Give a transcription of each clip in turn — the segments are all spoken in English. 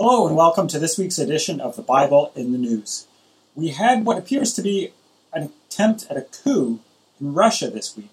Hello, and welcome to this week's edition of the Bible in the News. We had what appears to be an attempt at a coup in Russia this week.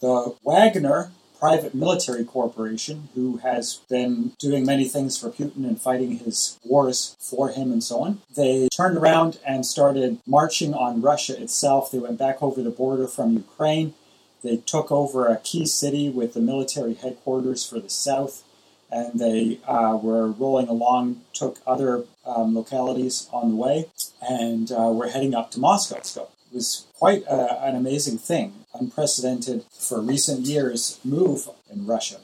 The Wagner private military corporation, who has been doing many things for Putin and fighting his wars for him and so on, they turned around and started marching on Russia itself. They went back over the border from Ukraine. They took over a key city with the military headquarters for the south and they uh, were rolling along, took other um, localities on the way, and uh, were heading up to Moscow. So it was quite a, an amazing thing, unprecedented for recent years move in Russia.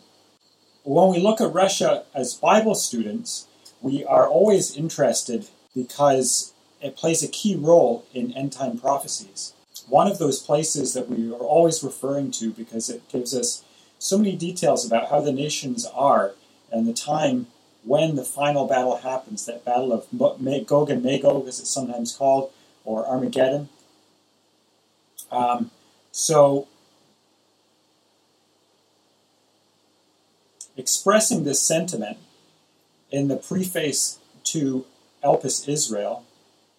When we look at Russia as Bible students, we are always interested because it plays a key role in end time prophecies. One of those places that we are always referring to because it gives us so many details about how the nations are and the time when the final battle happens, that battle of Gog and Magog, as it's sometimes called, or Armageddon. Um, so, expressing this sentiment in the preface to Elpis Israel,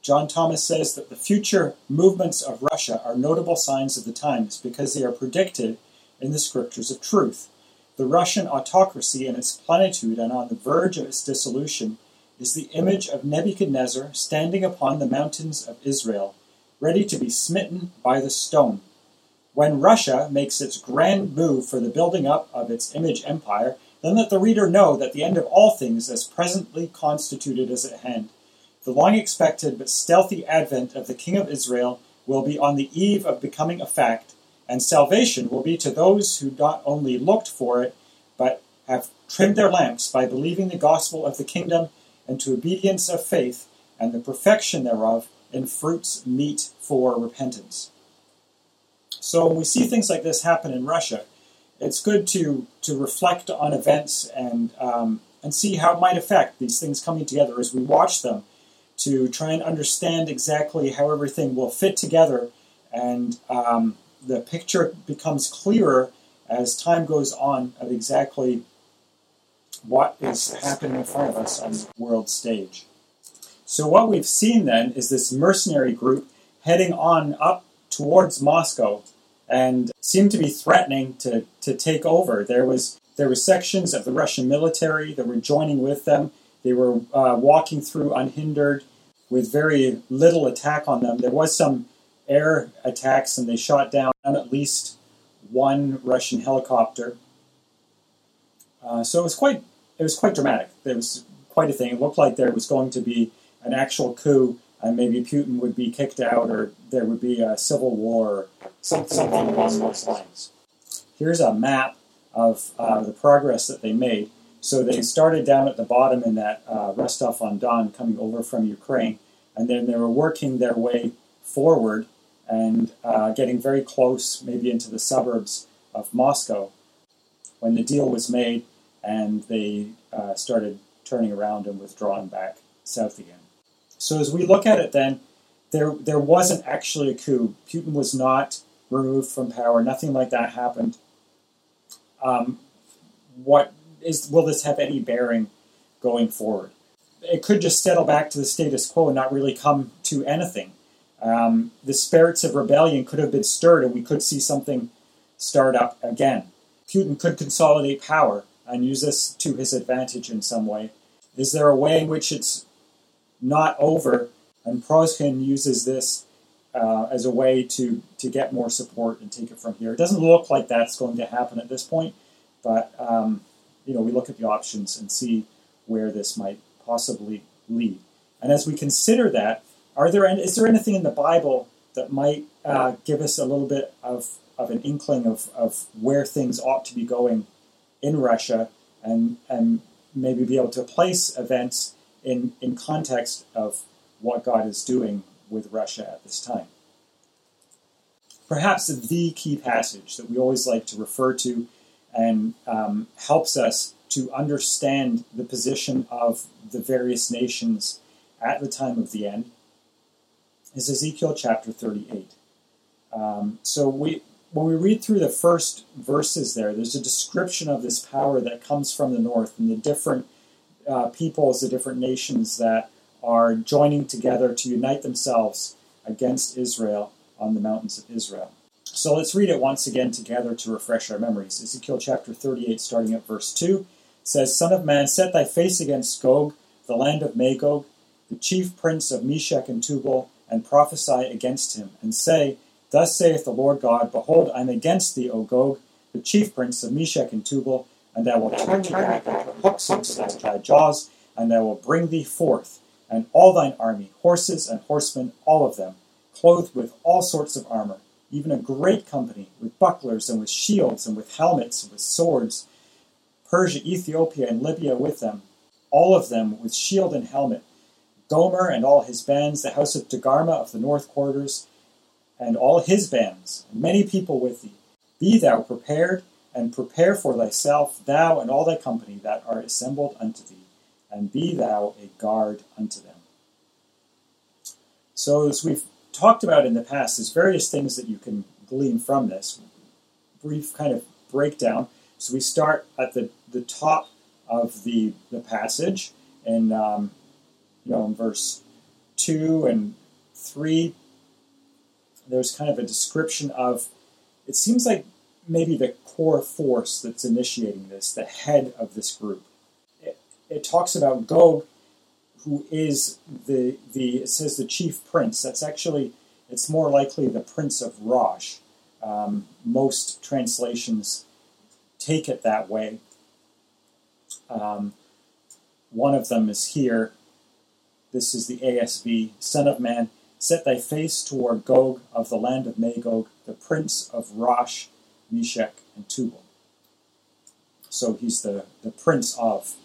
John Thomas says that the future movements of Russia are notable signs of the times because they are predicted in the scriptures of truth. The Russian autocracy in its plenitude and on the verge of its dissolution is the image of Nebuchadnezzar standing upon the mountains of Israel, ready to be smitten by the stone. When Russia makes its grand move for the building up of its image empire, then let the reader know that the end of all things as presently constituted is at hand. The long expected but stealthy advent of the King of Israel will be on the eve of becoming a fact, and salvation will be to those who not only looked for it, but have trimmed their lamps by believing the gospel of the kingdom and to obedience of faith and the perfection thereof in fruits meet for repentance. So when we see things like this happen in Russia, it's good to to reflect on events and um, and see how it might affect these things coming together as we watch them, to try and understand exactly how everything will fit together and um, the picture becomes clearer as time goes on of exactly what is happening in front of us on the world stage. So, what we've seen then is this mercenary group heading on up towards Moscow and seemed to be threatening to, to take over. There was there were sections of the Russian military that were joining with them. They were uh, walking through unhindered with very little attack on them. There was some air attacks and they shot down at least one Russian helicopter. Uh, so it was quite it was quite dramatic. It was quite a thing. It looked like there was going to be an actual coup, and maybe Putin would be kicked out, or there would be a civil war, something along those lines. Here's a map of uh, the progress that they made. So they started down at the bottom in that uh, Rostov on Don, coming over from Ukraine, and then they were working their way forward and uh, getting very close, maybe into the suburbs of Moscow, when the deal was made and they uh, started turning around and withdrawing back south again. So as we look at it, then there there wasn't actually a coup. Putin was not removed from power. Nothing like that happened. Um, what is will this have any bearing going forward? It could just settle back to the status quo and not really come to anything um, the spirits of rebellion could have been stirred and we could see something start up again. Putin could consolidate power and use this to his advantage in some way. Is there a way in which it's not over and Prigozhin uses this uh, as a way to, to get more support and take it from here? It doesn't look like that's going to happen at this point, but um, you know we look at the options and see where this might possibly lead. And as we consider that, are there is there anything in the Bible that might uh, give us a little bit of, of an inkling of, of where things ought to be going in Russia and and maybe be able to place events in, in context of what God is doing with Russia at this time. Perhaps the key passage that we always like to refer to and um, helps us to understand the position of the various nations at the time of the end is Ezekiel chapter 38. Um, so we, when we read through the first verses there, there's a description of this power that comes from the north and the different uh, peoples, the different nations that are joining together to unite themselves against Israel on the mountains of Israel. So let's read it once again together to refresh our memories. Ezekiel chapter 38, starting at verse 2, says, Son of man, set thy face against Gog, the land of Magog, the chief prince of Meshech and Tubal, and prophesy against him, and say, Thus saith the Lord God, Behold, I am against thee, O Gog, the chief prince of Meshech and Tubal, and I will turn thee back into hooks against thy jaws, and I will bring thee forth, and all thine army, horses and horsemen, all of them, clothed with all sorts of armor, even a great company, with bucklers and with shields and with helmets and with swords, Persia, Ethiopia, and Libya with them, all of them with shield and helmet, Gomer and all his bands, the house of Togarmah of the north quarters, and all his bands, and many people with thee. Be thou prepared, and prepare for thyself, thou and all thy company that are assembled unto thee, and be thou a guard unto them. So, as we've talked about in the past, there's various things that you can glean from this. Brief kind of breakdown. So, we start at the, the top of the, the passage, and um, you know, in verse 2 and 3, there's kind of a description of it seems like maybe the core force that's initiating this, the head of this group. It, it talks about Gog, who is the the it says the chief prince. That's actually it's more likely the prince of Rosh. Um, most translations take it that way. Um, one of them is here. This is the ASV. Son of man, set thy face toward Gog of the land of Magog, the prince of Rosh, Meshech, and Tubal. So he's the, the prince of,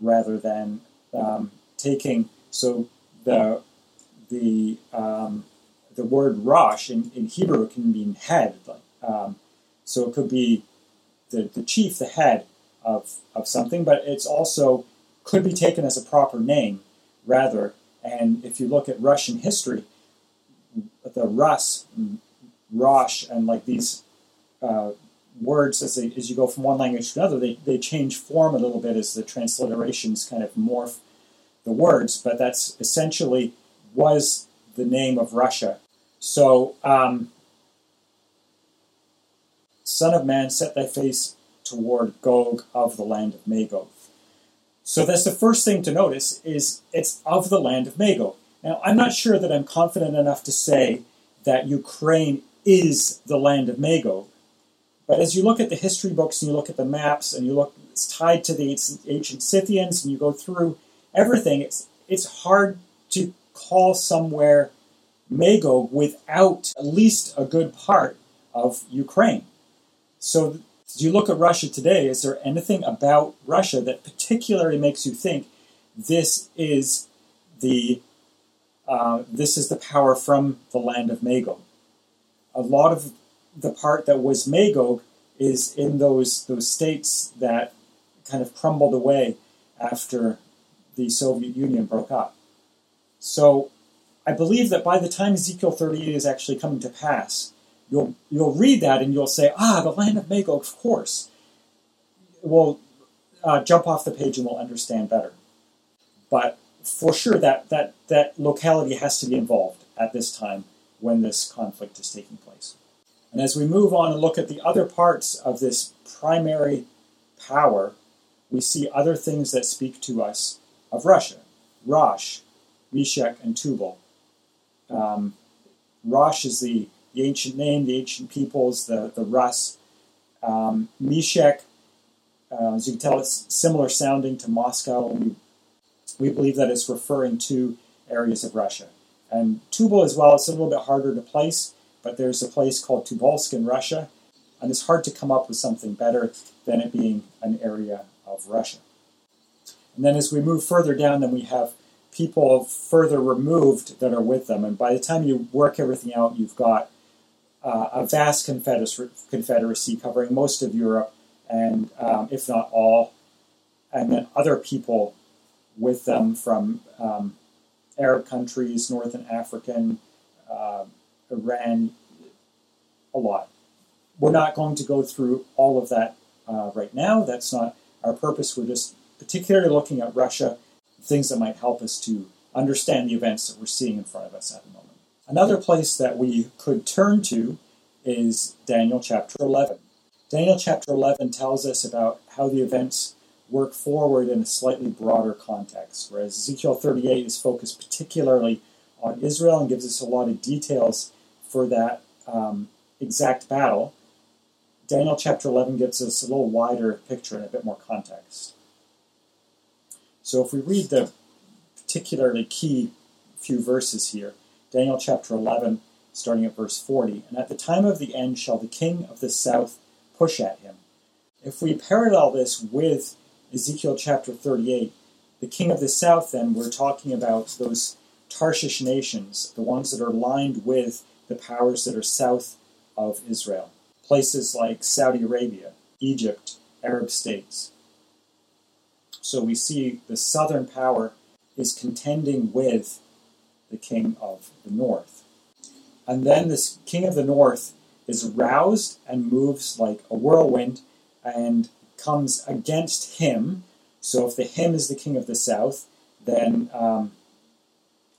rather than um, taking. So the the um, the word Rosh in, in Hebrew can mean head. Um, so it could be the, the chief, the head of, of something, but it's also could be taken as a proper name rather. And if you look at Russian history, the Rus, Rosh, and like these uh, words as, they, as you go from one language to another, they, they change form a little bit as the transliterations kind of morph the words, but that's essentially was the name of Russia. So, um, Son of man, set thy face toward Gog of the land of Magog. So that's the first thing to notice is it's of the land of Magog. Now, I'm not sure that I'm confident enough to say that Ukraine is the land of Magog, But as you look at the history books and you look at the maps and you look, it's tied to the ancient Scythians and you go through everything, it's, it's hard to call somewhere Magog without at least a good part of Ukraine. So as you look at Russia today, is there anything about Russia that particularly makes you think this is the uh, this is the power from the land of Magog? A lot of the part that was Magog is in those those states that kind of crumbled away after the Soviet Union broke up. So I believe that by the time Ezekiel 38 is actually coming to pass, you'll you'll read that and you'll say, ah, the land of Magog, of course. We'll uh, jump off the page and we'll understand better. But for sure, that that that locality has to be involved at this time when this conflict is taking place. And as we move on and look at the other parts of this primary power, we see other things that speak to us of Russia. Rosh, Meshech, and Tubal. Um, Rosh is the the ancient name, the ancient peoples, the, the Rus. Um, Meshech, uh, as you can tell, it's similar sounding to Moscow. We, we believe that it's referring to areas of Russia. And Tubal as well, it's a little bit harder to place, but there's a place called Tobolsk in Russia, and it's hard to come up with something better than it being an area of Russia. And then as we move further down, then we have people further removed that are with them. And by the time you work everything out, you've got uh, a vast confederacy covering most of Europe and, um, if not all, and then other people with them from um, Arab countries, Northern African, uh, Iran, a lot. We're not going to go through all of that uh, right now. That's not our purpose. We're just particularly looking at Russia, things that might help us to understand the events that we're seeing in front of us at the moment. Another place that we could turn to is Daniel chapter 11. Daniel chapter 11 tells us about how the events work forward in a slightly broader context, whereas Ezekiel 38 is focused particularly on Israel and gives us a lot of details for that um, exact battle. Daniel chapter 11 gives us a little wider picture and a bit more context. So if we read the particularly key few verses here, Daniel chapter 11, starting at verse 40, and at the time of the end shall the king of the south push at him. If we parallel this with Ezekiel chapter 38, the king of the south, then, we're talking about those Tarshish nations, the ones that are lined with the powers that are south of Israel. Places like Saudi Arabia, Egypt, Arab states. So we see the southern power is contending with the king of the north. And then this king of the north is roused and moves like a whirlwind and comes against him. So if the him is the king of the south, then um,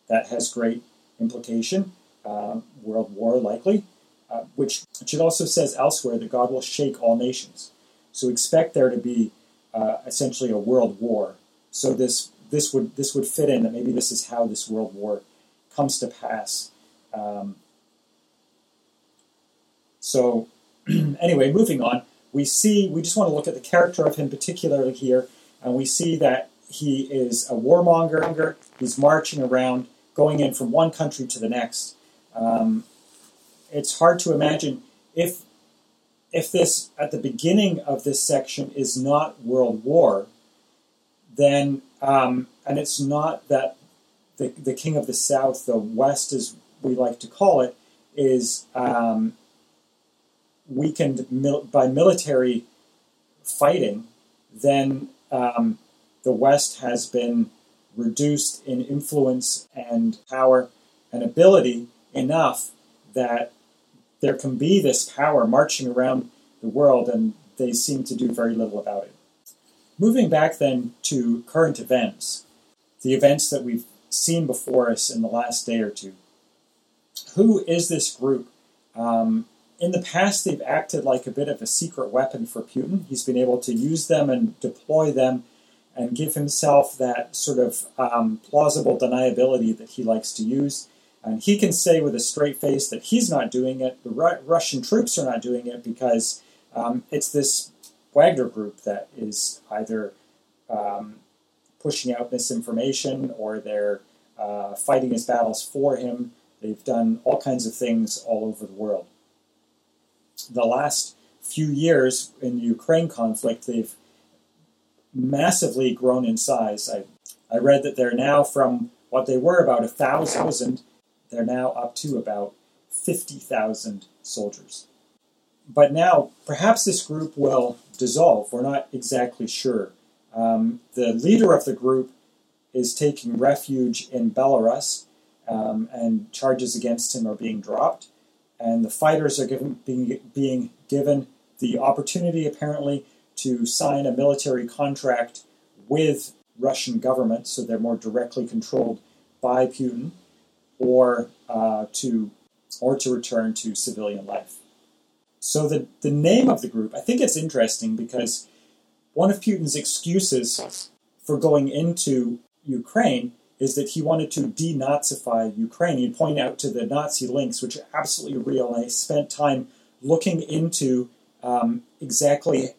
that has great implication. Uh, world war likely, uh, which it also says elsewhere that God will shake all nations. So expect there to be uh, essentially a world war. So this this would this would fit in that maybe this is how this world war comes to pass. Um, so, anyway, moving on, we see, we just want to look at the character of him particularly here, and we see that he is a warmonger. He's marching around, going in from one country to the next. Um, it's hard to imagine if if this at the beginning of this section is not world war, then um, and it's not that the the king of the south, the west, as we like to call it, is um, weakened mil- by military fighting, then um, the West has been reduced in influence and power and ability enough that there can be this power marching around the world, and they seem to do very little about it. Moving back then to current events, the events that we've seen before us in the last day or two. Who is this group? Um, in the past, they've acted like a bit of a secret weapon for Putin. He's been able to use them and deploy them and give himself that sort of um, plausible deniability that he likes to use. And he can say with a straight face that he's not doing it, the Ru- Russian troops are not doing it because um, it's this Wagner group that is either um, pushing out misinformation or they're uh, fighting his battles for him. They've done all kinds of things all over the world the last few years in the Ukraine conflict, they've massively grown in size. I, I read that they're now from what they were about a thousand, they're now up to about 50,000 soldiers. But now, perhaps this group will dissolve. We're not exactly sure. Um, the leader of the group is taking refuge in Belarus, um, and charges against him are being dropped and the fighters are given, being, being given the opportunity, apparently, to sign a military contract with Russian government, so they're more directly controlled by Putin, or uh, to or to return to civilian life. So the the name of the group, I think it's interesting because one of Putin's excuses for going into Ukraine is that he wanted to denazify Ukraine. He'd point out to the Nazi links, which are absolutely real. I spent time looking into um, exactly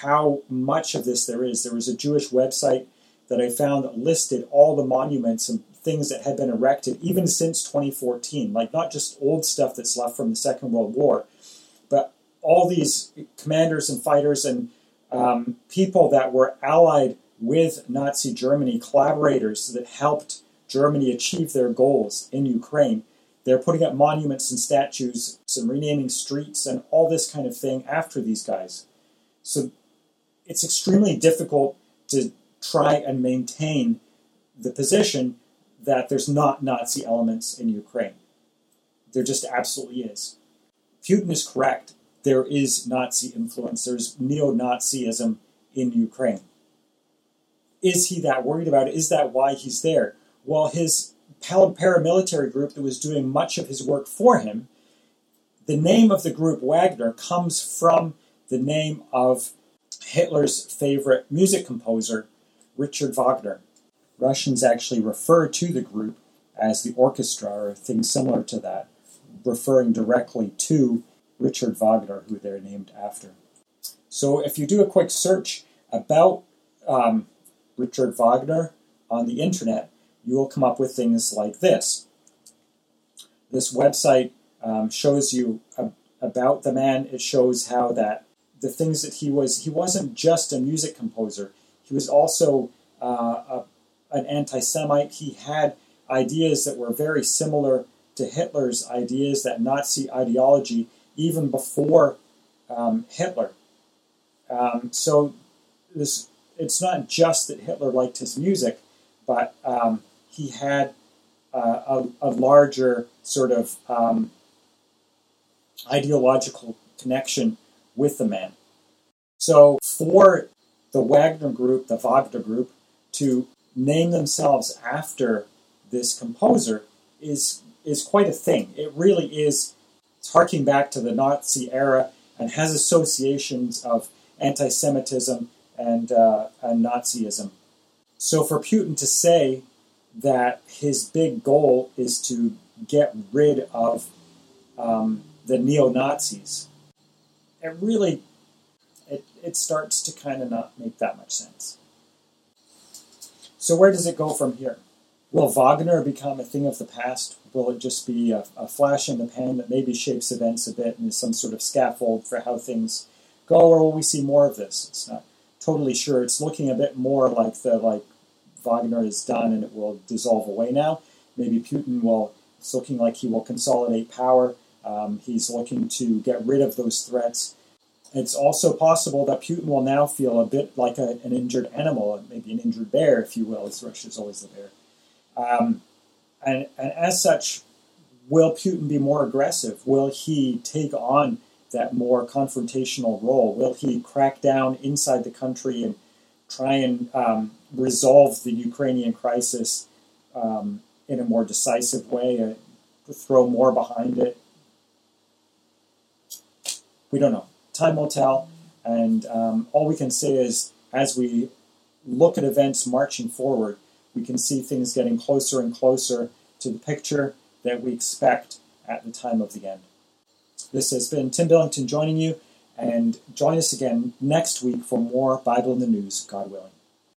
how much of this there is. There was a Jewish website that I found that listed all the monuments and things that had been erected even since 2014, like not just old stuff that's left from the Second World War, but all these commanders and fighters and um, people that were allied with Nazi Germany, collaborators that helped Germany achieve their goals in Ukraine. They're putting up monuments and statues and renaming streets and all this kind of thing after these guys. So it's extremely difficult to try and maintain the position that there's not Nazi elements in Ukraine. There just absolutely is. Putin is correct. There is Nazi influence, there's neo Nazism in Ukraine. is he that worried about it? Is that why he's there? Well, his paramilitary group that was doing much of his work for him, the name of the group Wagner comes from the name of Hitler's favorite music composer, Richard Wagner. Russians actually refer to the group as the orchestra or things similar to that, referring directly to Richard Wagner, who they're named after. So if you do a quick search about um, Richard Wagner on the internet, you will come up with things like this. This website um, shows you a, about the man. It shows how that the things that he was, he wasn't just a music composer. He was also uh, a, an anti-Semite. He had ideas that were very similar to Hitler's ideas, that Nazi ideology, even before um, Hitler. Um, so this, it's not just that Hitler liked his music, but um, he had uh, a, a, larger sort of um, ideological connection with the man. So for the Wagner group, the Wagner group, to name themselves after this composer is is quite a thing. It really is it's harking back to the Nazi era and has associations of anti-Semitism and, uh, and Nazism. So for Putin to say that his big goal is to get rid of um, the neo-Nazis, it really it, it starts to kind of not make that much sense. So where does it go from here? Will Wagner become a thing of the past? Will it just be a, a, flash in the pan that maybe shapes events a bit and is some sort of scaffold for how things go, or will we see more of this? It's not totally sure. It's looking a bit more like the like Wagner is done and it will dissolve away now. Maybe Putin will. It's looking like he will consolidate power. Um, he's looking to get rid of those threats it's also possible that Putin will now feel a bit like a, an injured animal, maybe an injured bear, if you will, as Russia's always the bear. Um, and, and as such, will Putin be more aggressive? Will he take on that more confrontational role? Will he crack down inside the country and try and um, resolve the Ukrainian crisis um, in a more decisive way, uh, throw more behind it? We don't know time will tell. And um, all we can say is, as we look at events marching forward, we can see things getting closer and closer to the picture that we expect at the time of the end. This has been Tim Billington joining you, and join us again next week for more Bible in the News, God willing.